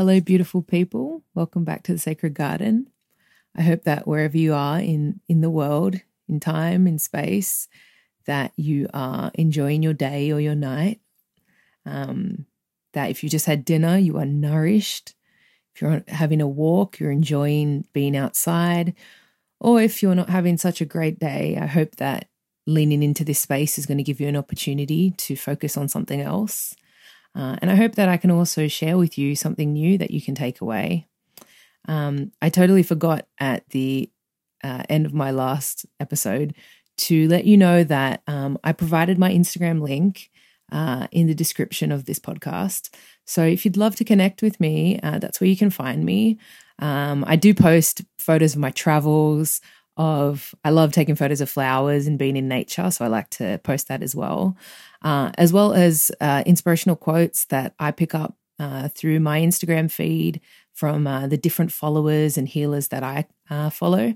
Hello, beautiful people. Welcome back to the Sacred Garden. I hope that wherever you are in, in the world, in time, in space, that you are enjoying your day or your night. Um, that if you just had dinner, you are nourished. If you're having a walk, you're enjoying being outside. Or if you're not having such a great day, I hope that leaning into this space is going to give you an opportunity to focus on something else. Uh, and I hope that I can also share with you something new that you can take away. Um, I totally forgot at the uh, end of my last episode to let you know that um, I provided my Instagram link uh, in the description of this podcast. So if you'd love to connect with me, uh, that's where you can find me. Um, I do post photos of my travels. Of I love taking photos of flowers and being in nature, so I like to post that as well, uh, as well as uh, inspirational quotes that I pick up uh, through my Instagram feed from uh, the different followers and healers that I follow.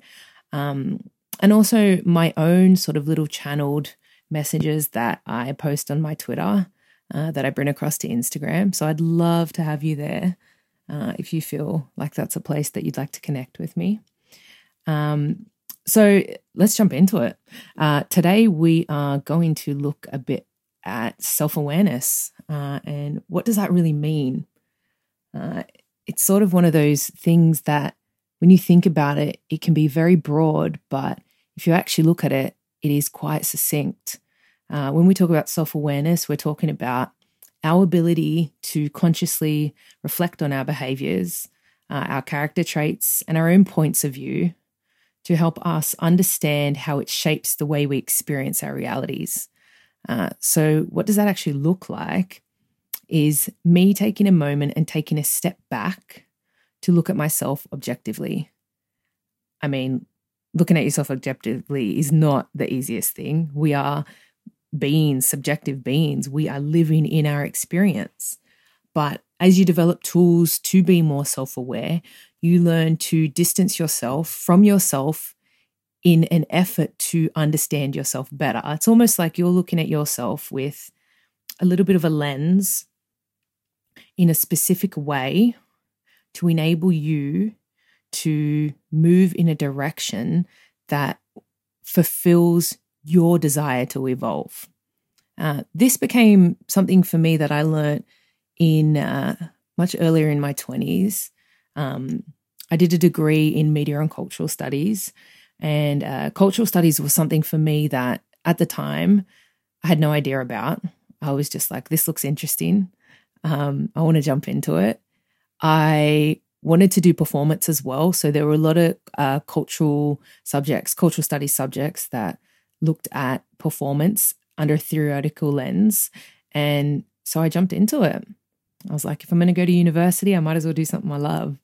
Um, and also my own sort of little channeled messages that I post on my Twitter uh, that I bring across to Instagram. So I'd love to have you there uh, if you feel like that's a place that you'd like to connect with me. Um, so let's jump into it. Uh, today we are going to look a bit at self awareness uh, and what does that really mean? Uh, it's sort of one of those things that when you think about it, it can be very broad, but if you actually look at it, it is quite succinct. Uh, when we talk about self awareness, we're talking about our ability to consciously reflect on our behaviors, uh, our character traits, and our own points of view to help us understand how it shapes the way we experience our realities. Uh, so, what does that actually look like? Is me taking a moment and taking a step back to look at myself objectively. I mean, looking at yourself objectively is not the easiest thing. We are beings, subjective beings. We are living in our experience. But as you develop tools to be more self aware, you learn to distance yourself from yourself in an effort to understand yourself better. It's almost like you're looking at yourself with a little bit of a lens in a specific way to enable you to move in a direction that fulfills your desire to evolve. Uh, this became something for me that I learned in uh, much earlier in my 20s. Um, I did a degree in media and cultural studies, and uh, cultural studies was something for me that at the time I had no idea about. I was just like, this looks interesting. Um, I want to jump into it. I wanted to do performance as well. So there were a lot of uh, cultural subjects, cultural studies subjects that looked at performance under a theoretical lens. And so I jumped into it. I was like, if I'm going to go to university, I might as well do something I love.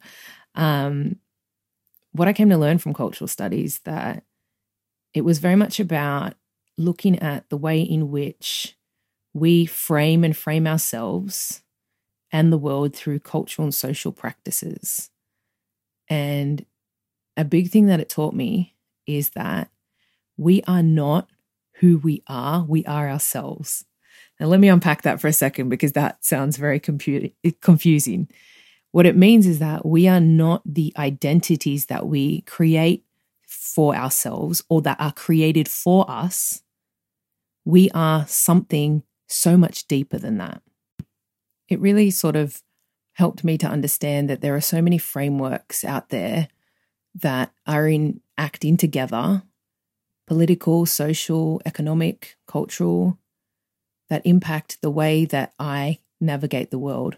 Um, what I came to learn from cultural studies that it was very much about looking at the way in which we frame and frame ourselves and the world through cultural and social practices. And a big thing that it taught me is that we are not who we are, we are ourselves. Now, let me unpack that for a second because that sounds very compu- confusing. What it means is that we are not the identities that we create for ourselves or that are created for us. We are something so much deeper than that it really sort of helped me to understand that there are so many frameworks out there that are in acting together political, social, economic, cultural that impact the way that I navigate the world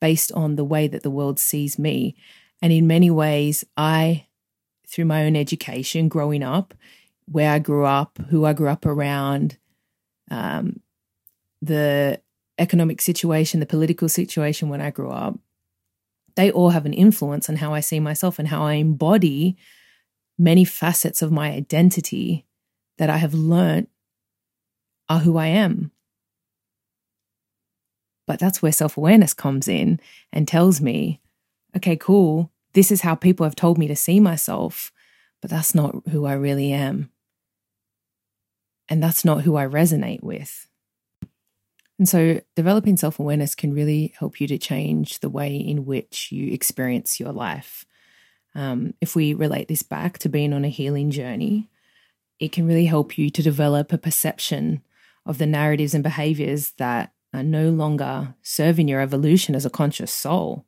based on the way that the world sees me. And in many ways, I, through my own education growing up, where I grew up, who I grew up around, um, the economic situation, the political situation when I grew up, they all have an influence on how I see myself and how I embody many facets of my identity that I have learnt are who I am. But that's where self awareness comes in and tells me, okay, cool, this is how people have told me to see myself, but that's not who I really am. And that's not who I resonate with. And so, developing self awareness can really help you to change the way in which you experience your life. Um, if we relate this back to being on a healing journey, it can really help you to develop a perception of the narratives and behaviors that are no longer serving your evolution as a conscious soul.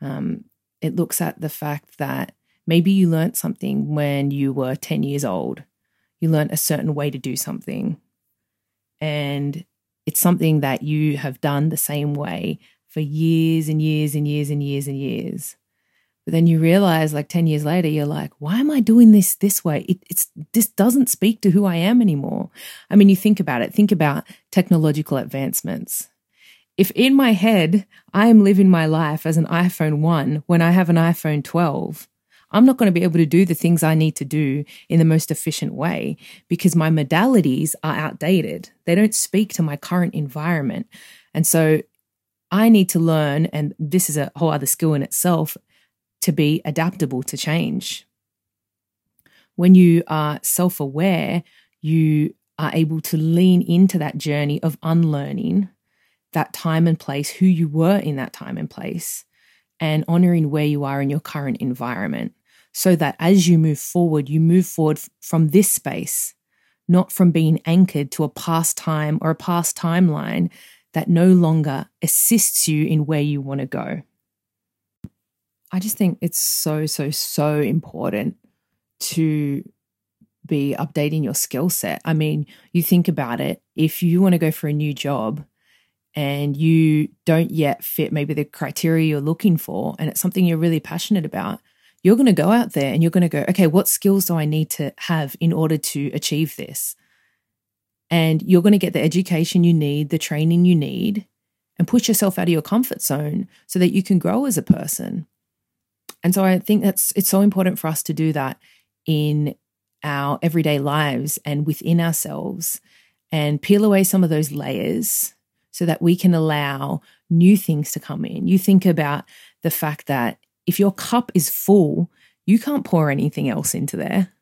Um, it looks at the fact that maybe you learned something when you were 10 years old. You learned a certain way to do something. And it's something that you have done the same way for years and years and years and years and years. But then you realize, like 10 years later, you're like, why am I doing this this way? It, it's this doesn't speak to who I am anymore. I mean, you think about it, think about technological advancements. If in my head, I am living my life as an iPhone 1 when I have an iPhone 12, I'm not going to be able to do the things I need to do in the most efficient way because my modalities are outdated. They don't speak to my current environment. And so I need to learn, and this is a whole other skill in itself, to be adaptable to change. When you are self aware, you are able to lean into that journey of unlearning that time and place, who you were in that time and place, and honoring where you are in your current environment. So that as you move forward, you move forward from this space, not from being anchored to a past time or a past timeline that no longer assists you in where you want to go. I just think it's so, so, so important to be updating your skill set. I mean, you think about it, if you want to go for a new job and you don't yet fit maybe the criteria you're looking for, and it's something you're really passionate about, you're going to go out there and you're going to go, okay, what skills do I need to have in order to achieve this? And you're going to get the education you need, the training you need, and push yourself out of your comfort zone so that you can grow as a person. And so I think that's it's so important for us to do that in our everyday lives and within ourselves and peel away some of those layers so that we can allow new things to come in. You think about the fact that if your cup is full, you can't pour anything else into there.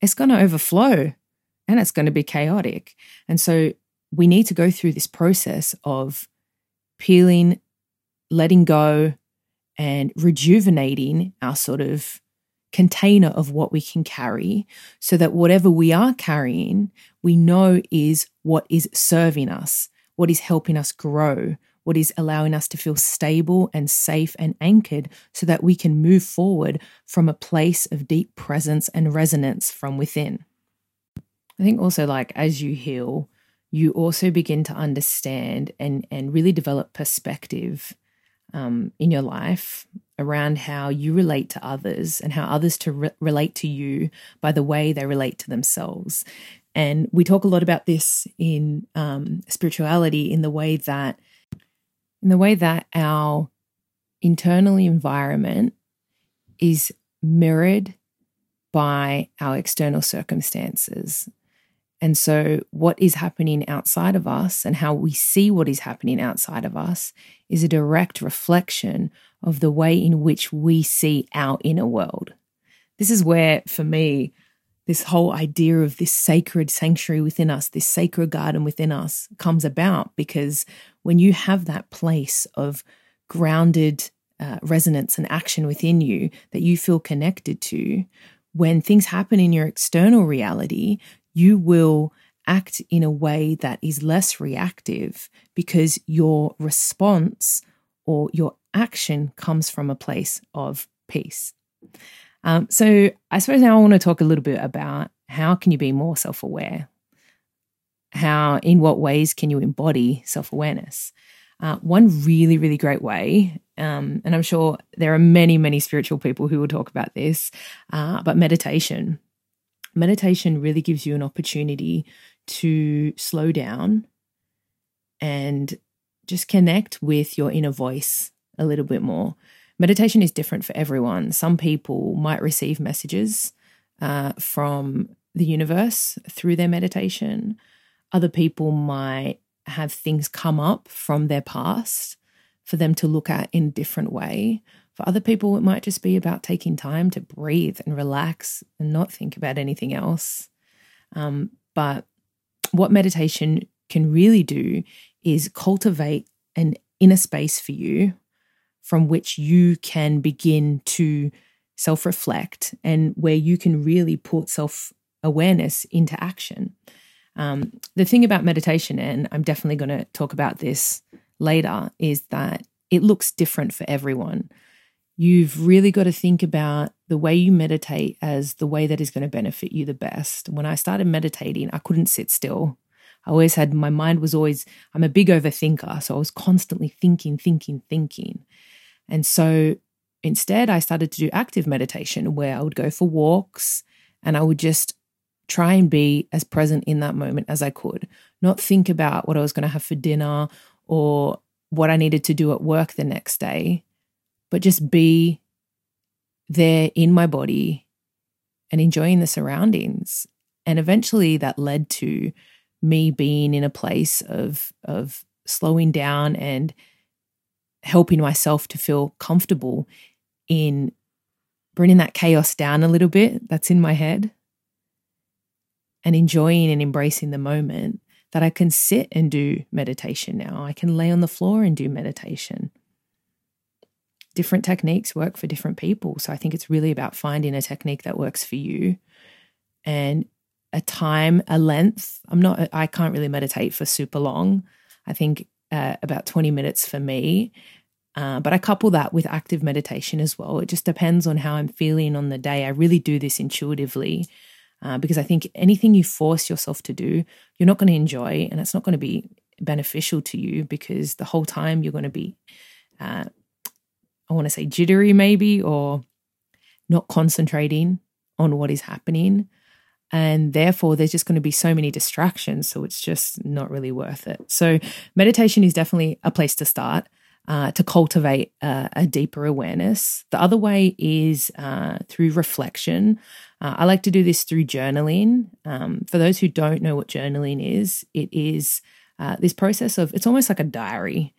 It's going to overflow and it's going to be chaotic. And so we need to go through this process of peeling, letting go, and rejuvenating our sort of container of what we can carry so that whatever we are carrying, we know is what is serving us, what is helping us grow, what is allowing us to feel stable and safe and anchored so that we can move forward from a place of deep presence and resonance from within. I think also, like, as you heal, you also begin to understand and, and really develop perspective um, in your life around how you relate to others and how others to re- relate to you by the way they relate to themselves. And we talk a lot about this in um, spirituality in the way that, in the way that our internal environment is mirrored by our external circumstances. And so, what is happening outside of us and how we see what is happening outside of us is a direct reflection of the way in which we see our inner world. This is where, for me, this whole idea of this sacred sanctuary within us, this sacred garden within us comes about because when you have that place of grounded uh, resonance and action within you that you feel connected to, when things happen in your external reality, you will act in a way that is less reactive because your response or your action comes from a place of peace. Um, so I suppose now I want to talk a little bit about how can you be more self-aware? How, in what ways can you embody self-awareness? Uh, one really, really great way, um, and I'm sure there are many, many spiritual people who will talk about this, uh, but meditation meditation really gives you an opportunity to slow down and just connect with your inner voice a little bit more. Meditation is different for everyone. Some people might receive messages uh, from the universe through their meditation. Other people might have things come up from their past for them to look at in a different way. For other people, it might just be about taking time to breathe and relax and not think about anything else. Um, but what meditation can really do is cultivate an inner space for you from which you can begin to self reflect and where you can really put self awareness into action. Um, the thing about meditation, and I'm definitely going to talk about this later, is that it looks different for everyone. You've really got to think about the way you meditate as the way that is going to benefit you the best. When I started meditating, I couldn't sit still. I always had my mind was always, I'm a big overthinker. So I was constantly thinking, thinking, thinking. And so instead, I started to do active meditation where I would go for walks and I would just try and be as present in that moment as I could, not think about what I was going to have for dinner or what I needed to do at work the next day, but just be there in my body and enjoying the surroundings. And eventually that led to me being in a place of of slowing down and helping myself to feel comfortable in bringing that chaos down a little bit that's in my head and enjoying and embracing the moment that I can sit and do meditation now. I can lay on the floor and do meditation. Different techniques work for different people. So I think it's really about finding a technique that works for you and a time, a length. I'm not, I can't really meditate for super long. I think uh, about 20 minutes for me. Uh, but I couple that with active meditation as well. It just depends on how I'm feeling on the day. I really do this intuitively uh, because I think anything you force yourself to do, you're not going to enjoy and it's not going to be beneficial to you because the whole time you're going to be, uh, I want to say jittery maybe, or not concentrating on what is happening. And therefore, there's just going to be so many distractions. So it's just not really worth it. So, meditation is definitely a place to start uh, to cultivate uh, a deeper awareness. The other way is uh, through reflection. Uh, I like to do this through journaling. Um, for those who don't know what journaling is, it is uh, this process of it's almost like a diary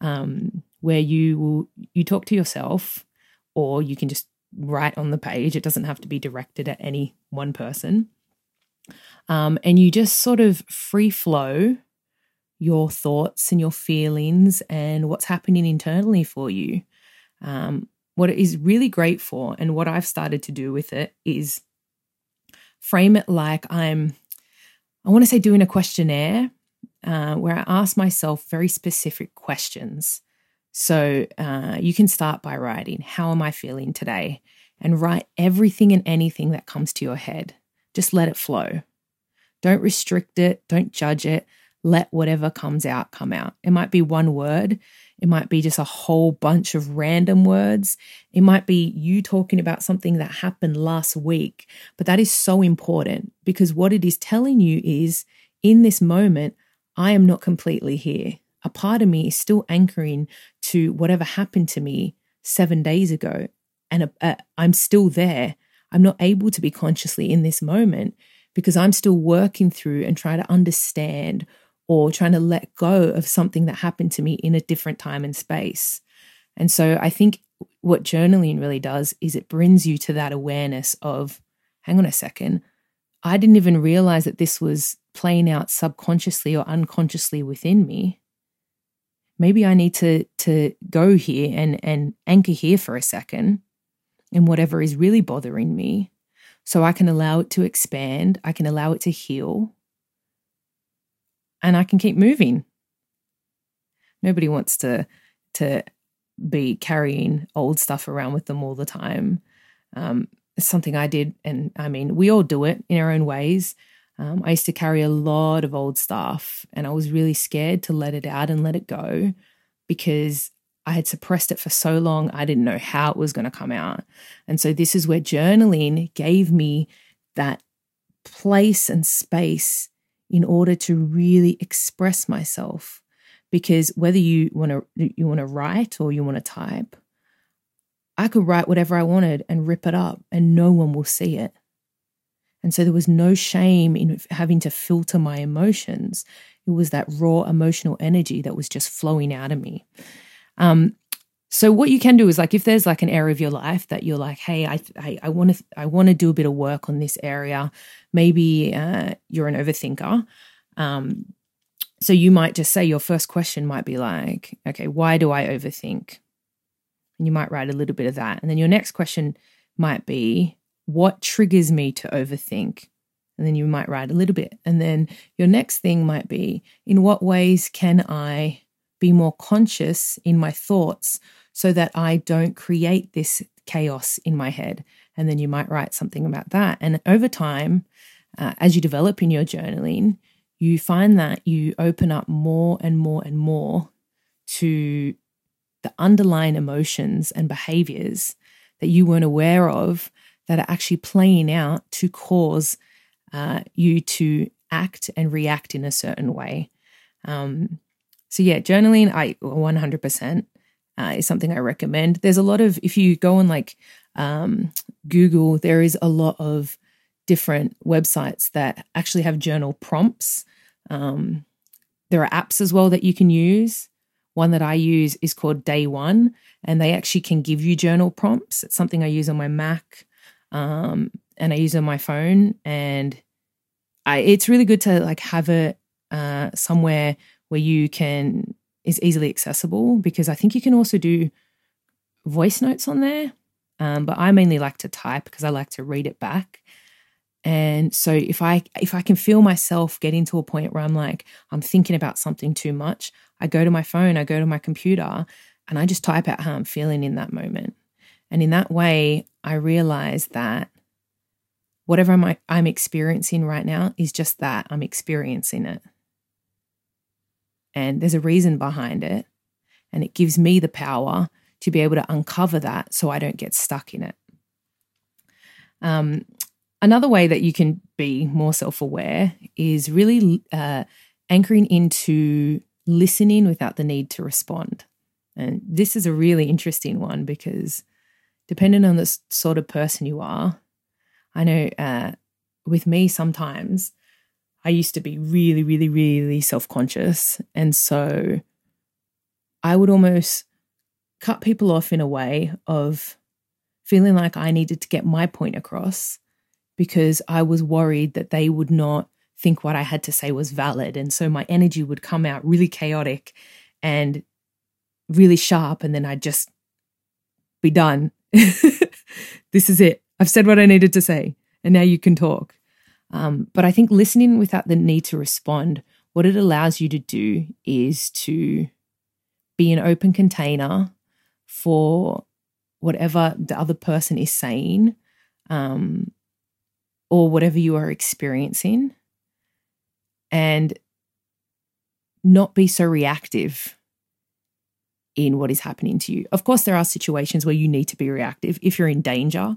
um, where you will you talk to yourself, or you can just write on the page. It doesn't have to be directed at any one person. Um, and you just sort of free flow your thoughts and your feelings and what's happening internally for you. Um, what it is really great for, and what I've started to do with it, is frame it like I'm, I want to say, doing a questionnaire uh, where I ask myself very specific questions. So uh, you can start by writing, How am I feeling today? And write everything and anything that comes to your head. Just let it flow. Don't restrict it, don't judge it let whatever comes out come out. It might be one word, it might be just a whole bunch of random words. It might be you talking about something that happened last week. But that is so important because what it is telling you is in this moment, I am not completely here. A part of me is still anchoring to whatever happened to me seven days ago. And uh, I'm still there. I'm not able to be consciously in this moment because I'm still working through and trying to understand or trying to let go of something that happened to me in a different time and space. And so I think what journaling really does is it brings you to that awareness of, hang on a second, I didn't even realize that this was playing out subconsciously or unconsciously within me. Maybe I need to to go here and and anchor here for a second and whatever is really bothering me so I can allow it to expand, I can allow it to heal, and I can keep moving. Nobody wants to to be carrying old stuff around with them all the time. Um, it's something I did, and I mean, we all do it in our own ways. Um, I used to carry a lot of old stuff, and I was really scared to let it out and let it go because I had suppressed it for so long, I didn't know how it was going to come out. And so, this is where journaling gave me that place and space in order to really express myself because whether you want to you want to write or you want to type I could write whatever I wanted and rip it up and no one will see it. And so there was no shame in having to filter my emotions. It was that raw emotional energy that was just flowing out of me. Um, so what you can do is like if there's like an area of your life that you're like, hey, I I want to I want to do a bit of work on this area. Maybe uh, you're an overthinker, um, So you might just say your first question might be like, okay, why do I overthink? And you might write a little bit of that. And then your next question might be, what triggers me to overthink? And then you might write a little bit. And then your next thing might be, in what ways can I be more conscious in my thoughts so that I don't create this chaos in my head? And then you might write something about that. And over time, uh, as you develop in your journaling, you find that you open up more and more and more to the underlying emotions and behaviors that you weren't aware of that are actually playing out to cause uh, you to act and react in a certain way. Um, so, yeah, journaling, I 100% uh, is something I recommend. There's a lot of, if you go on like um, Google, there is a lot of different websites that actually have journal prompts. Um, there are apps as well that you can use. One that I use is called Day One, and they actually can give you journal prompts. It's something I use on my Mac um, and I use on my phone. And I, it's really good to like have it uh, somewhere where you can is easily accessible because I think you can also do voice notes on there. Um, but I mainly like to type because I like to read it back. And so if I if I can feel myself getting to a point where I'm like I'm thinking about something too much, I go to my phone, I go to my computer, and I just type out how I'm feeling in that moment. And in that way, I realize that whatever I'm, I'm experiencing right now is just that I'm experiencing it. And there's a reason behind it. And it gives me the power to be able to uncover that so I don't get stuck in it. Um, Another way that you can be more self aware is really uh, anchoring into listening without the need to respond. And this is a really interesting one because depending on the sort of person you are, I know uh, with me sometimes I used to be really, really, really self conscious. And so I would almost cut people off in a way of feeling like I needed to get my point across because I was worried that they would not think what I had to say was valid. And so my energy would come out really chaotic and really sharp. And then I'd just be done. this is it. I've said what I needed to say. And now you can talk. Um, but I think listening without the need to respond, what it allows you to do is to be an open container for whatever the other person is saying um, or whatever you are experiencing and not be so reactive in what is happening to you. Of course, there are situations where you need to be reactive. If you're in danger,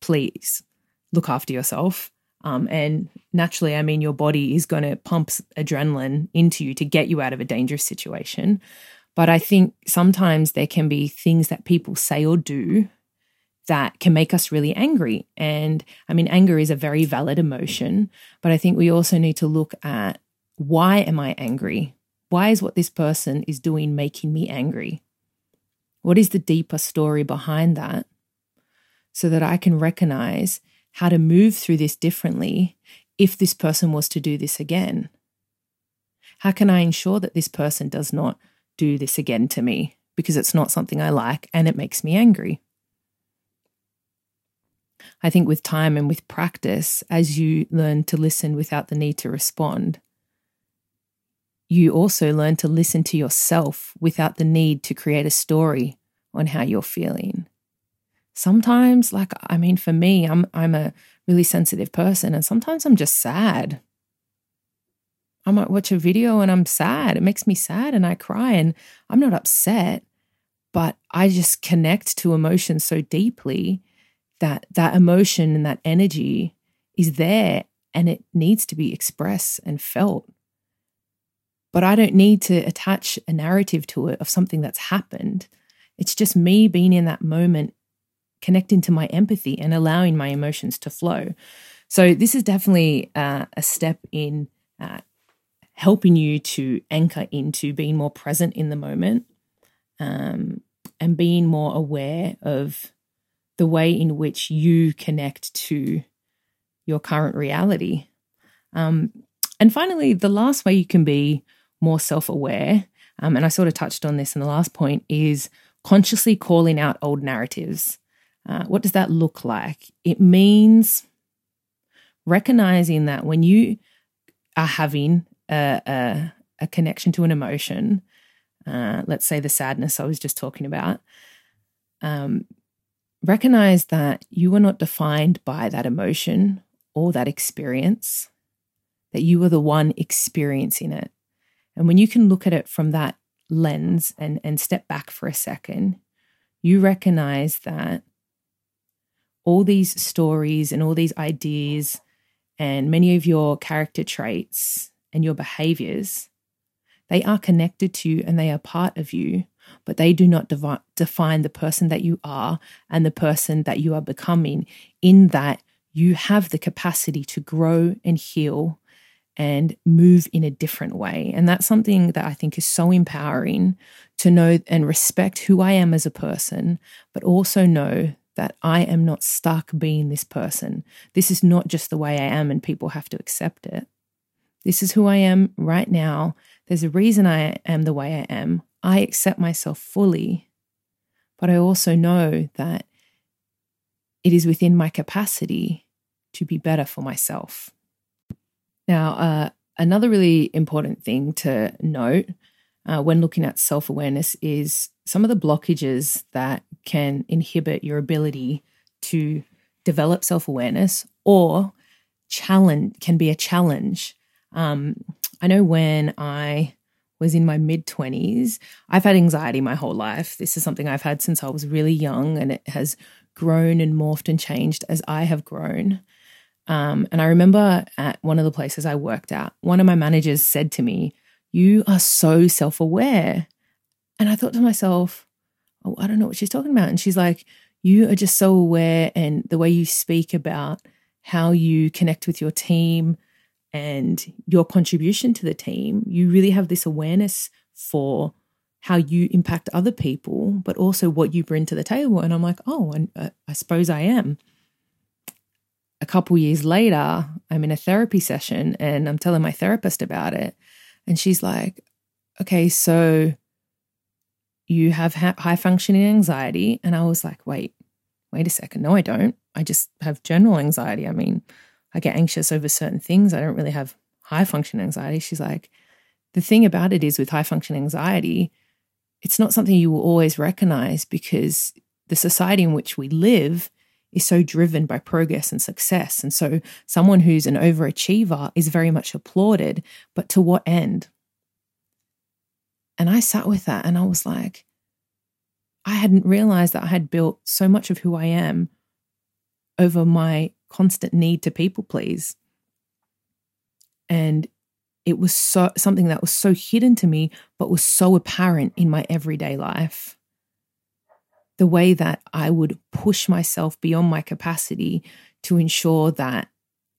please look after yourself. Um, and naturally, I mean, your body is going to pump adrenaline into you to get you out of a dangerous situation. But I think sometimes there can be things that people say or do that can make us really angry. And I mean, anger is a very valid emotion, but I think we also need to look at why am I angry? Why is what this person is doing making me angry? What is the deeper story behind that? So that I can recognize how to move through this differently if this person was to do this again. How can I ensure that this person does not do this again to me because it's not something I like and it makes me angry? I think with time and with practice, as you learn to listen without the need to respond, you also learn to listen to yourself without the need to create a story on how you're feeling. Sometimes, like I mean, for me, I'm I'm a really sensitive person, and sometimes I'm just sad. I might watch a video and I'm sad. It makes me sad and I cry, and I'm not upset, but I just connect to emotion so deeply that that emotion and that energy is there and it needs to be expressed and felt. But I don't need to attach a narrative to it of something that's happened. It's just me being in that moment, connecting to my empathy and allowing my emotions to flow. So, this is definitely uh, a step in uh, helping you to anchor into being more present in the moment um, and being more aware of the way in which you connect to your current reality. Um, and finally, the last way you can be more self aware, um, and I sort of touched on this in the last point, is consciously calling out old narratives. Uh, what does that look like? It means recognizing that when you are having a, a, a connection to an emotion, uh, let's say the sadness I was just talking about, um, recognize that you are not defined by that emotion or that experience, that you are the one experiencing it. And when you can look at it from that lens and, and step back for a second, you recognize that all these stories and all these ideas and many of your character traits and your behaviors, they are connected to you and they are part of you, but they do not define the person that you are and the person that you are becoming, in that you have the capacity to grow and heal and move in a different way. And that's something that I think is so empowering to know and respect who I am as a person, but also know that I am not stuck being this person. This is not just the way I am, and people have to accept it. This is who I am right now. There's a reason I am the way I am. I accept myself fully, but I also know that it is within my capacity to be better for myself. Now, uh, another really important thing to note uh, when looking at self awareness is some of the blockages that can inhibit your ability to develop self awareness or challenge can be a challenge. Um, I know when I was in my mid 20s, I've had anxiety my whole life. This is something I've had since I was really young, and it has grown and morphed and changed as I have grown. Um, and I remember at one of the places I worked at, one of my managers said to me, You are so self aware. And I thought to myself, Oh, I don't know what she's talking about. And she's like, You are just so aware, and the way you speak about how you connect with your team and your contribution to the team, you really have this awareness for how you impact other people, but also what you bring to the table. And I'm like, Oh, and uh, I suppose I am a couple years later, I'm in a therapy session and I'm telling my therapist about it. And she's like, okay, so you have ha- high functioning anxiety. And I was like, wait, wait a second. No, I don't. I just have general anxiety. I mean, I get anxious over certain things. I don't really have high functioning anxiety. She's like, the thing about it is with high functioning anxiety, it's not something you will always recognize because the society in which we live is so driven by progress and success. And so someone who's an overachiever is very much applauded, but to what end? And I sat with that and I was like, I hadn't realized that I had built so much of who I am over my constant need to people please. And it was so something that was so hidden to me, but was so apparent in my everyday life the way that I would push myself beyond my capacity to ensure that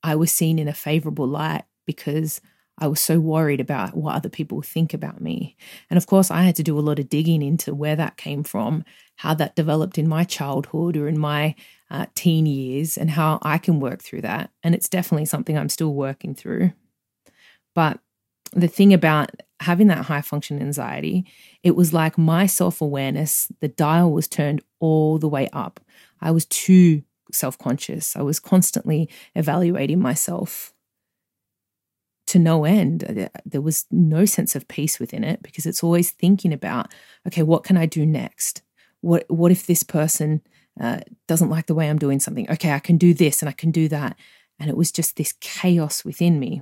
I was seen in a favorable light because I was so worried about what other people think about me. And of course, I had to do a lot of digging into where that came from, how that developed in my childhood or in my uh, teen years, and how I can work through that. And it's definitely something I'm still working through. But the thing about having that high function anxiety, it was like my self awareness, the dial was turned all the way up. I was too self conscious. I was constantly evaluating myself to no end. There was no sense of peace within it because it's always thinking about, okay, what can I do next? What what if this person uh, doesn't like the way I'm doing something? Okay, I can do this and I can do that, and it was just this chaos within me.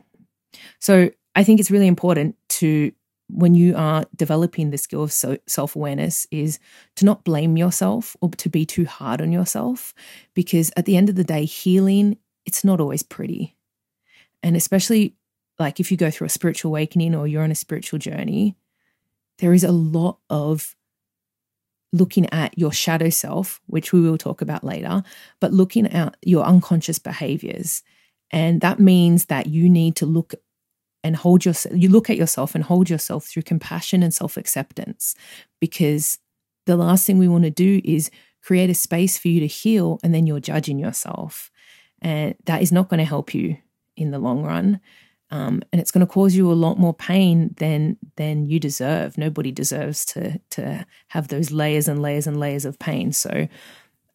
So I think it's really important to when you are developing the skill of self awareness is to not blame yourself or to be too hard on yourself because at the end of the day healing it's not always pretty. And especially like if you go through a spiritual awakening or you're on a spiritual journey there is a lot of looking at your shadow self which we will talk about later but looking at your unconscious behaviors. And that means that you need to look and hold yourself, you look at yourself and hold yourself through compassion and self acceptance because the last thing we want to do is create a space for you to heal and then you're judging yourself. And that is not going to help you in the long run. Um, and it's going to cause you a lot more pain than than you deserve. Nobody deserves to to have those layers and layers and layers of pain. So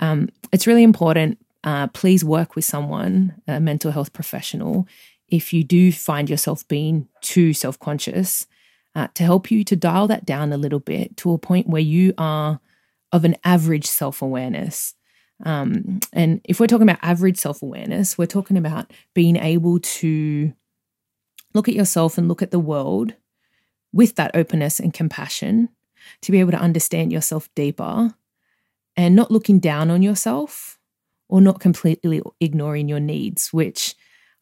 um, it's really important. Uh, please work with someone, a mental health professional, if you do find yourself being too self conscious, uh, to help you to dial that down a little bit to a point where you are of an average self awareness. Um, and if we're talking about average self awareness, we're talking about being able to look at yourself and look at the world with that openness and compassion, to be able to understand yourself deeper and not looking down on yourself or not completely ignoring your needs, which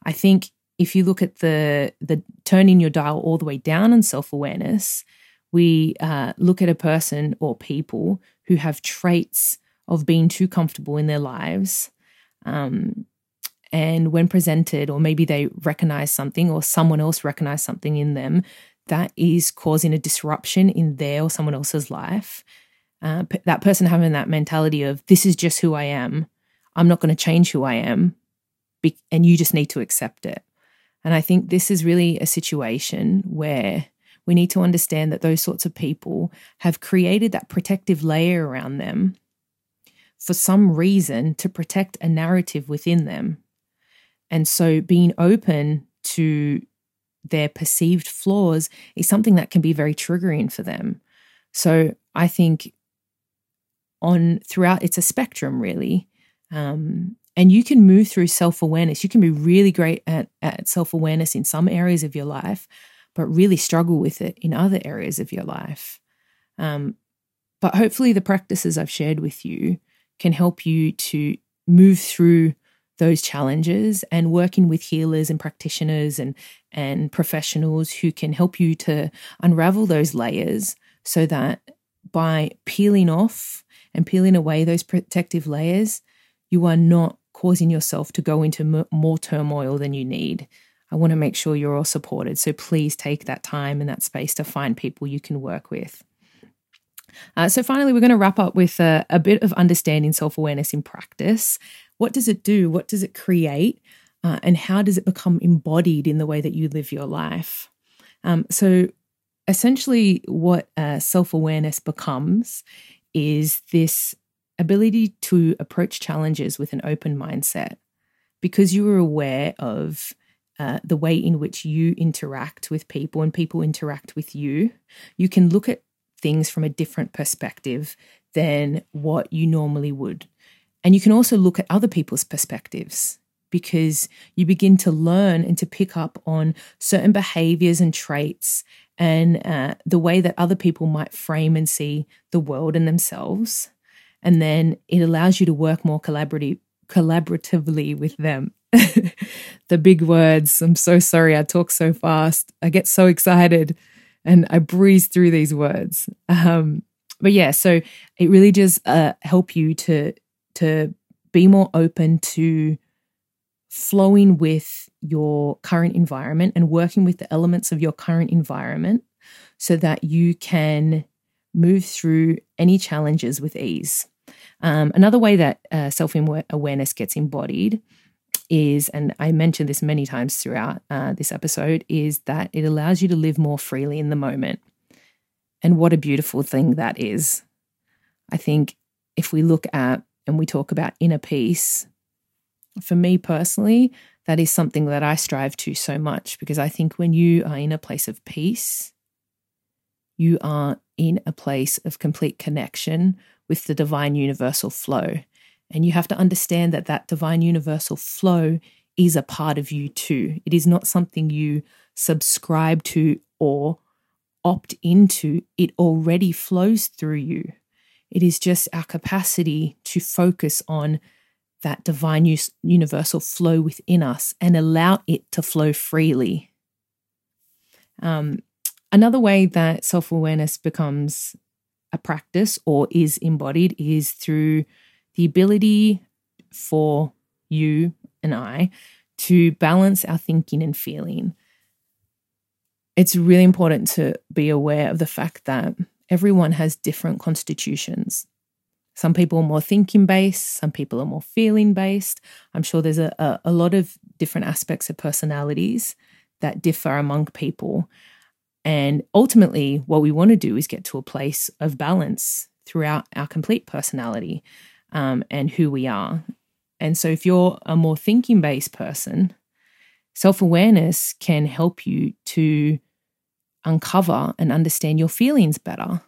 I think if you look at the the turning your dial all the way down on self awareness, we uh, look at a person or people who have traits of being too comfortable in their lives. Um, and when presented, or maybe they recognize something, or someone else recognize something in them that is causing a disruption in their or someone else's life, uh, p- that person having that mentality of, this is just who I am. I'm not going to change who I am. Be- and you just need to accept it. And I think this is really a situation where we need to understand that those sorts of people have created that protective layer around them for some reason to protect a narrative within them. And so being open to their perceived flaws is something that can be very triggering for them. So I think on throughout it's a spectrum really. Um, and you can move through self awareness. You can be really great at, at self awareness in some areas of your life, but really struggle with it in other areas of your life. Um, but hopefully, the practices I've shared with you can help you to move through those challenges and working with healers and practitioners and and professionals who can help you to unravel those layers so that by peeling off and peeling away those protective layers you are not causing yourself to go into more turmoil than you need. I want to make sure you're all supported. So please take that time and that space to find people you can work with. Uh, so, finally, we're going to wrap up with a, a bit of understanding self awareness in practice. What does it do? What does it create? Uh, and how does it become embodied in the way that you live your life? Um, so, essentially, what uh, self awareness becomes is this ability to approach challenges with an open mindset because you are aware of uh, the way in which you interact with people and people interact with you, you can look at things from a different perspective than what you normally would. And you can also look at other people's perspectives because you begin to learn and to pick up on certain behaviors and traits and uh, the way that other people might frame and see the world and themselves and then it allows you to work more collaborative collaboratively with them. the big words. I'm so sorry I talk so fast. I get so excited and I breeze through these words. Um, but yeah, so it really does uh, help you to to be more open to flowing with your current environment and working with the elements of your current environment so that you can move through any challenges with ease. Um, another way that uh, self awareness gets embodied is, and I mentioned this many times throughout uh, this episode, is that it allows you to live more freely in the moment. And what a beautiful thing that is. I think if we look at and we talk about inner peace, for me personally, that is something that I strive to so much because I think when you are in a place of peace, you are in a place of complete connection with the divine universal flow. And you have to understand that that divine universal flow is a part of you too. It is not something you subscribe to or opt into, it already flows through you. It is just our capacity to focus on that divine universal flow within us and allow it to flow freely. Um, another way that self awareness becomes a practice or is embodied is through the ability for you and I to balance our thinking and feeling. It's really important to be aware of the fact that everyone has different constitutions. Some people are more thinking based, some people are more feeling based. I'm sure there's a, a, a lot of different aspects of personalities that differ among people. And ultimately, what we want to do is get to a place of balance throughout our complete personality um, and who we are. And so, if you're a more thinking based person, self awareness can help you to uncover and understand your feelings better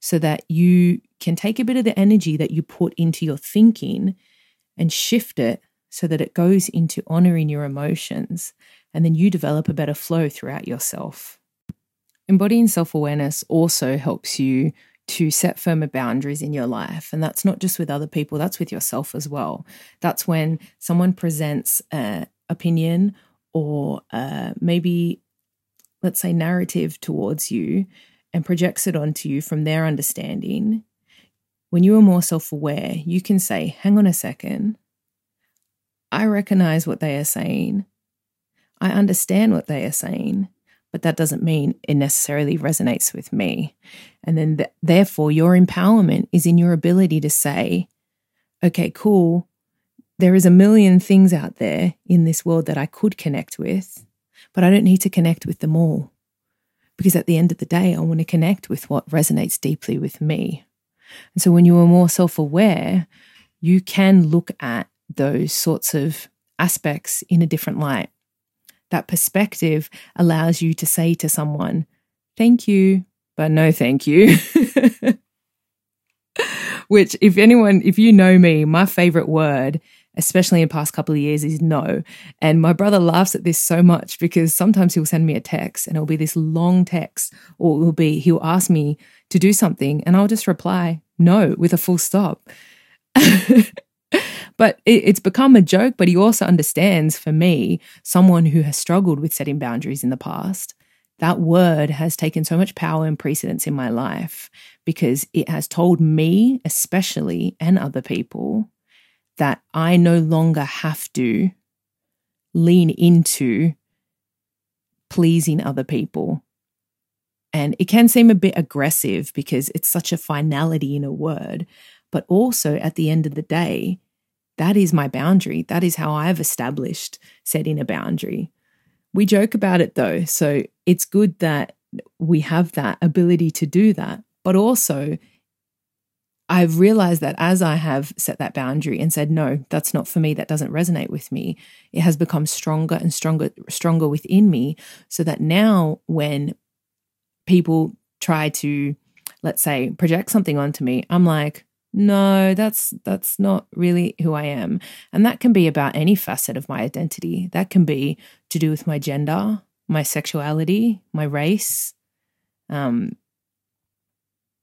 so that you can take a bit of the energy that you put into your thinking and shift it so that it goes into honoring your emotions. And then you develop a better flow throughout yourself. Embodying self awareness also helps you to set firmer boundaries in your life. And that's not just with other people, that's with yourself as well. That's when someone presents an opinion or uh, maybe, let's say, narrative towards you and projects it onto you from their understanding. When you are more self aware, you can say, hang on a second. I recognize what they are saying. I understand what they are saying but that doesn't mean it necessarily resonates with me. And then, th- therefore, your empowerment is in your ability to say, okay, cool. There is a million things out there in this world that I could connect with, but I don't need to connect with them all. Because at the end of the day, I want to connect with what resonates deeply with me. And so when you are more self aware, you can look at those sorts of aspects in a different light that perspective allows you to say to someone, thank you, but no thank you. Which, if anyone, if you know me, my favorite word, especially in past couple of years, is no. And my brother laughs at this so much because sometimes he'll send me a text and it'll be this long text, or it'll be, he'll ask me to do something and I'll just reply no with a full stop. But it, it's become a joke, but he also understands for me, someone who has struggled with setting boundaries in the past, that word has taken so much power and precedence in my life because it has told me, especially, and other people, that I no longer have to lean into pleasing other people. And it can seem a bit aggressive because it's such a finality in a word. But also, at the end of the day, that is my boundary. That is how I've established setting a boundary. We joke about it though. So it's good that we have that ability to do that. But also, I've realized that as I have set that boundary and said, no, that's not for me, that doesn't resonate with me, it has become stronger and stronger, stronger within me. So that now when people try to, let's say, project something onto me, I'm like, no that's that's not really who i am. And that can be about any facet of my identity. That can be to do with my gender my sexuality my race. Um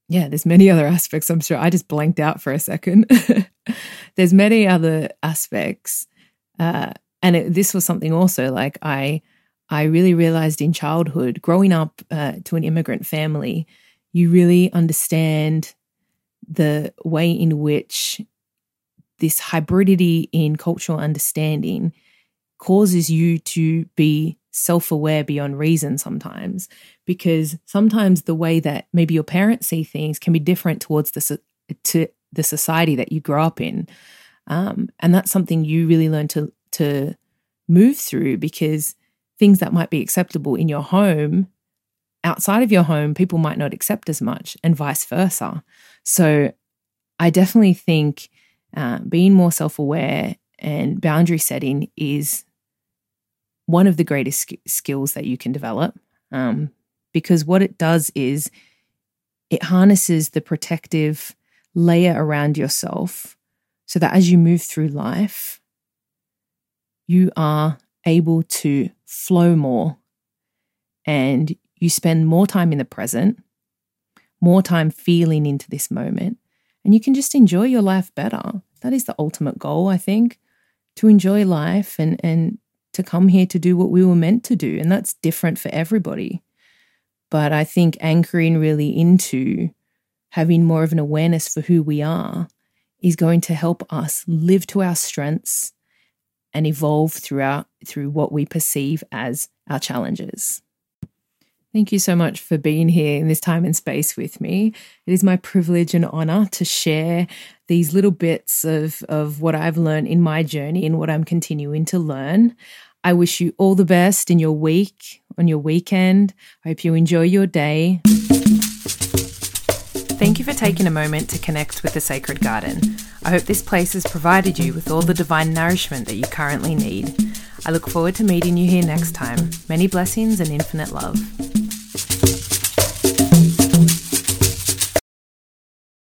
yeah there's many other aspects i'm sure. I just blanked out for a second. There's many other aspects uh and it, this was something also like i i really realized in childhood growing up uh, to an immigrant family you really understand the way in which this hybridity in cultural understanding causes you to be self aware beyond reason sometimes, because sometimes the way that maybe your parents see things can be different towards the, to the society that you grow up in. Um, and that's something you really learn to, to move through because things that might be acceptable in your home outside of your home, people might not accept as much, and vice versa. So I definitely think uh, being more self aware and boundary setting is one of the greatest sk- skills that you can develop. Um, because what it does is it harnesses the protective layer around yourself so that as you move through life, you are able to flow more and you spend more time in the present, more time feeling into this moment, and you can just enjoy your life better. That is the ultimate goal, I think, to enjoy life and, and to come here to do what we were meant to do. And that's different for everybody. But I think anchoring really into having more of an awareness for who we are is going to help us live to our strengths and evolve throughout through what we perceive as our challenges. Thank you so much for being here in this time and space with me. It is my privilege and honor to share these little bits of, of what I've learned in my journey and what I'm continuing to learn. I wish you all the best in your week, on your weekend. I hope you enjoy your day. Thank you for taking a moment to connect with the Sacred Garden. I hope this place has provided you with all the divine nourishment that you currently need. I look forward to meeting you here next time. Many blessings and infinite love.